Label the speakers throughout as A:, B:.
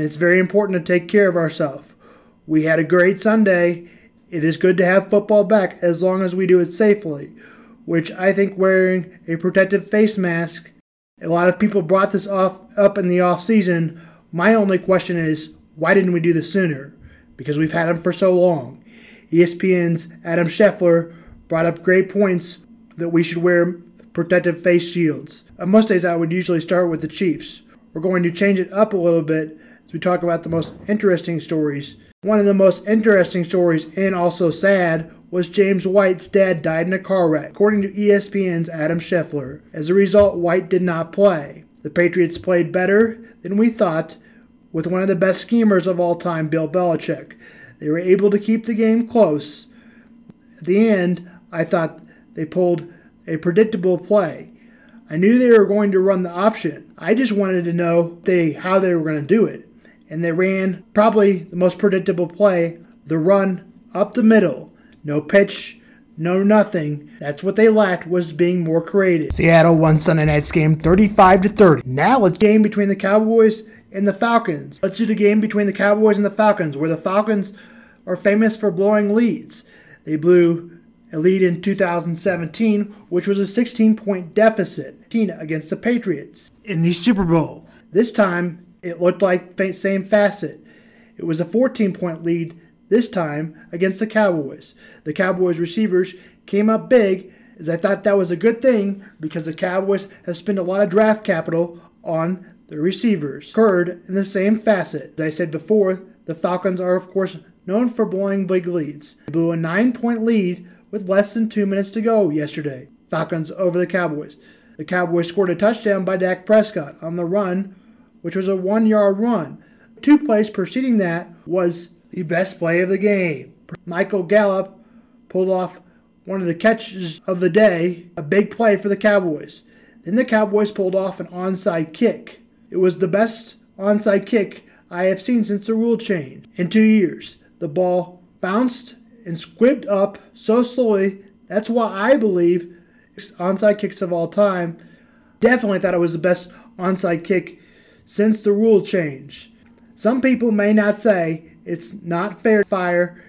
A: and it's very important to take care of ourselves. We had a great Sunday. It is good to have football back as long as we do it safely, which I think wearing a protective face mask. A lot of people brought this off up in the off season. My only question is, why didn't we do this sooner? Because we've had them for so long. ESPN's Adam Schefter brought up great points that we should wear protective face shields. On most days, I would usually start with the Chiefs. We're going to change it up a little bit as we talk about the most interesting stories. One of the most interesting stories, and also sad, was James White's dad died in a car wreck, according to ESPN's Adam Schefter. As a result, White did not play. The Patriots played better than we thought with one of the best schemers of all time, Bill Belichick. They were able to keep the game close. At the end, I thought they pulled a predictable play. I knew they were going to run the option. I just wanted to know they how they were going to do it. And they ran probably the most predictable play, the run up the middle. No pitch, no nothing. That's what they lacked was being more creative. Seattle won Sunday night's game 35 to 30. Now let's game between the Cowboys and the Falcons. Let's do the game between the Cowboys and the Falcons, where the Falcons are famous for blowing leads. They blew a lead in 2017, which was a 16 point deficit against the Patriots in the Super Bowl. This time, it looked like the same facet. It was a 14 point lead this time against the Cowboys. The Cowboys receivers came up big, as I thought that was a good thing because the Cowboys have spent a lot of draft capital on the receivers. Occurred in the same facet. As I said before, the Falcons are, of course, known for blowing big leads. They blew a nine point lead with less than two minutes to go yesterday. Falcons over the Cowboys. The Cowboys scored a touchdown by Dak Prescott on the run, which was a one yard run. Two plays preceding that was the best play of the game. Michael Gallup pulled off one of the catches of the day, a big play for the Cowboys. Then the Cowboys pulled off an onside kick. It was the best onside kick I have seen since the rule change in two years. The ball bounced and squibbed up so slowly. That's why I believe onside kicks of all time. Definitely thought it was the best onside kick since the rule change. Some people may not say it's not fair to fire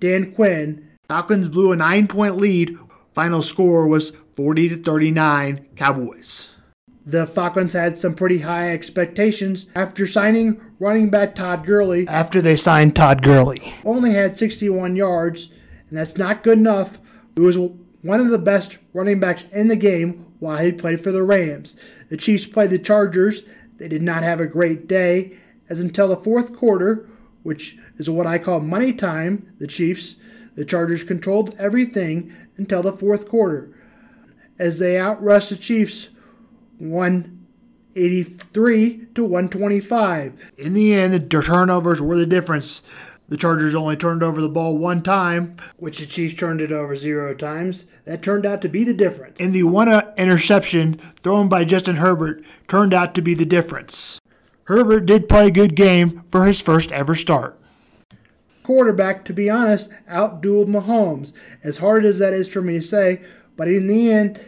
A: Dan Quinn. Falcons blew a nine point lead. Final score was 40 to 39 Cowboys. The Falcons had some pretty high expectations after signing running back Todd Gurley. After they signed Todd Gurley, only had 61 yards, and that's not good enough. He was one of the best running backs in the game while he played for the Rams. The Chiefs played the Chargers. They did not have a great day, as until the fourth quarter, which is what I call money time, the Chiefs, the Chargers controlled everything until the fourth quarter. As they outrushed the Chiefs 183 to 125. In the end, the turnovers were the difference. The Chargers only turned over the ball one time, which the Chiefs turned it over zero times. That turned out to be the difference. And the one uh, interception thrown by Justin Herbert turned out to be the difference. Herbert did play a good game for his first ever start. Quarterback, to be honest, outdueled Mahomes. As hard as that is for me to say, but in the end,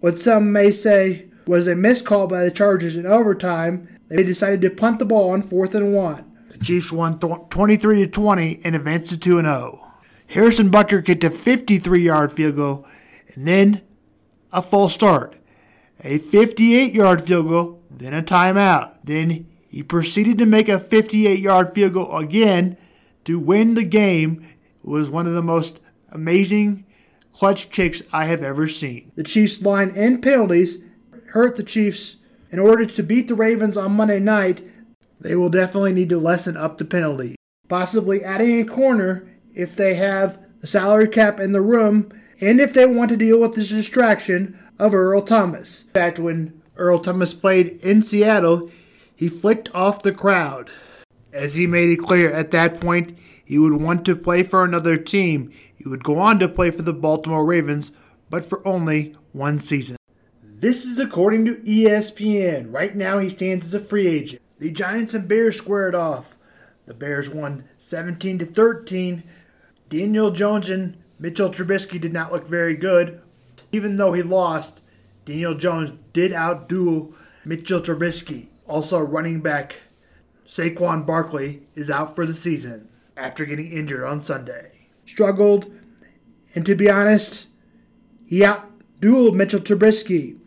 A: what some may say was a missed call by the Chargers in overtime. They decided to punt the ball on fourth and one. The Chiefs won 23 to 20 and advanced to 2 0. Harrison Butker kicked a 53 yard field goal and then a full start. A 58 yard field goal, then a timeout. Then he proceeded to make a 58 yard field goal again to win the game. It was one of the most amazing clutch kicks I have ever seen. The Chiefs' line and penalties hurt the Chiefs. In order to beat the Ravens on Monday night, they will definitely need to lessen up the penalty. Possibly adding a corner if they have the salary cap in the room and if they want to deal with the distraction of Earl Thomas. In fact, when Earl Thomas played in Seattle, he flicked off the crowd. As he made it clear at that point, he would want to play for another team. He would go on to play for the Baltimore Ravens, but for only one season. This is according to ESPN. Right now, he stands as a free agent. The Giants and Bears squared off. The Bears won 17 to 13. Daniel Jones and Mitchell Trubisky did not look very good. Even though he lost, Daniel Jones did outdo Mitchell Trubisky. Also, running back Saquon Barkley is out for the season after getting injured on Sunday. Struggled, and to be honest, he outdueled Mitchell Trubisky.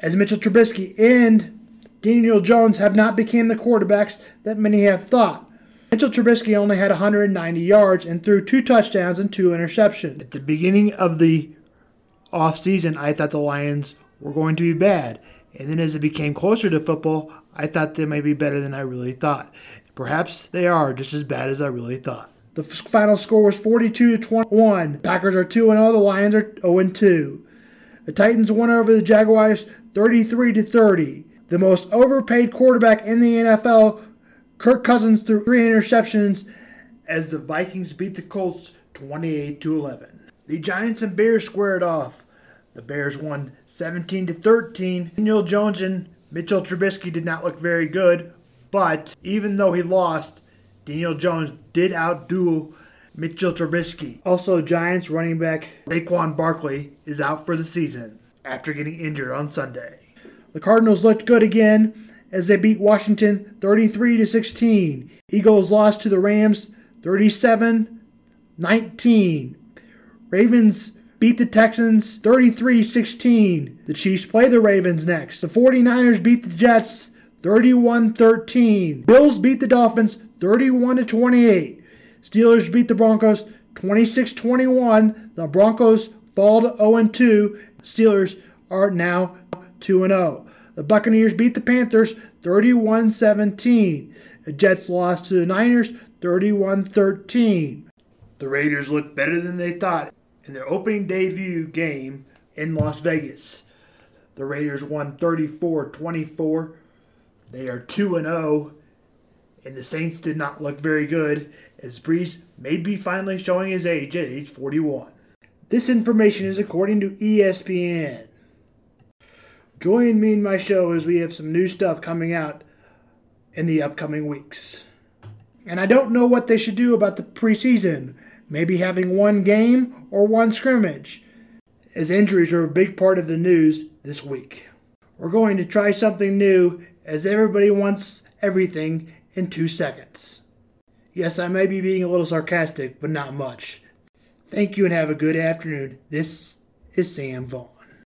A: As Mitchell Trubisky and Daniel Jones have not become the quarterbacks that many have thought. Mitchell Trubisky only had 190 yards and threw two touchdowns and two interceptions. At the beginning of the offseason, I thought the Lions were going to be bad. And then as it became closer to football, I thought they might be better than I really thought. Perhaps they are just as bad as I really thought. The final score was 42 to 21. Packers are 2 0, the Lions are 0 2. The Titans won over the Jaguars 33 to 30. The most overpaid quarterback in the NFL, Kirk Cousins threw three interceptions as the Vikings beat the Colts 28 to 11. The Giants and Bears squared off. The Bears won 17 to 13. Daniel Jones and Mitchell Trubisky did not look very good, but even though he lost, Daniel Jones did outdo Mitchell Trubisky. Also, Giants running back Saquon Barkley is out for the season after getting injured on Sunday. The Cardinals looked good again as they beat Washington 33 to 16. Eagles lost to the Rams 37 19. Ravens beat the Texans 33 16. The Chiefs play the Ravens next. The 49ers beat the Jets 31 13. Bills beat the Dolphins 31 28. Steelers beat the Broncos 26 21. The Broncos fall to 0 2. Steelers are now 2 0. The Buccaneers beat the Panthers 31 17. The Jets lost to the Niners 31 13. The Raiders looked better than they thought in their opening debut game in Las Vegas. The Raiders won 34 24. They are 2 0, and the Saints did not look very good as Brees may be finally showing his age at age 41. This information is according to ESPN. Join me in my show as we have some new stuff coming out in the upcoming weeks. And I don't know what they should do about the preseason maybe having one game or one scrimmage, as injuries are a big part of the news this week. We're going to try something new as everybody wants everything in two seconds. Yes, I may be being a little sarcastic, but not much. Thank you and have a good afternoon. This is Sam Vaughn.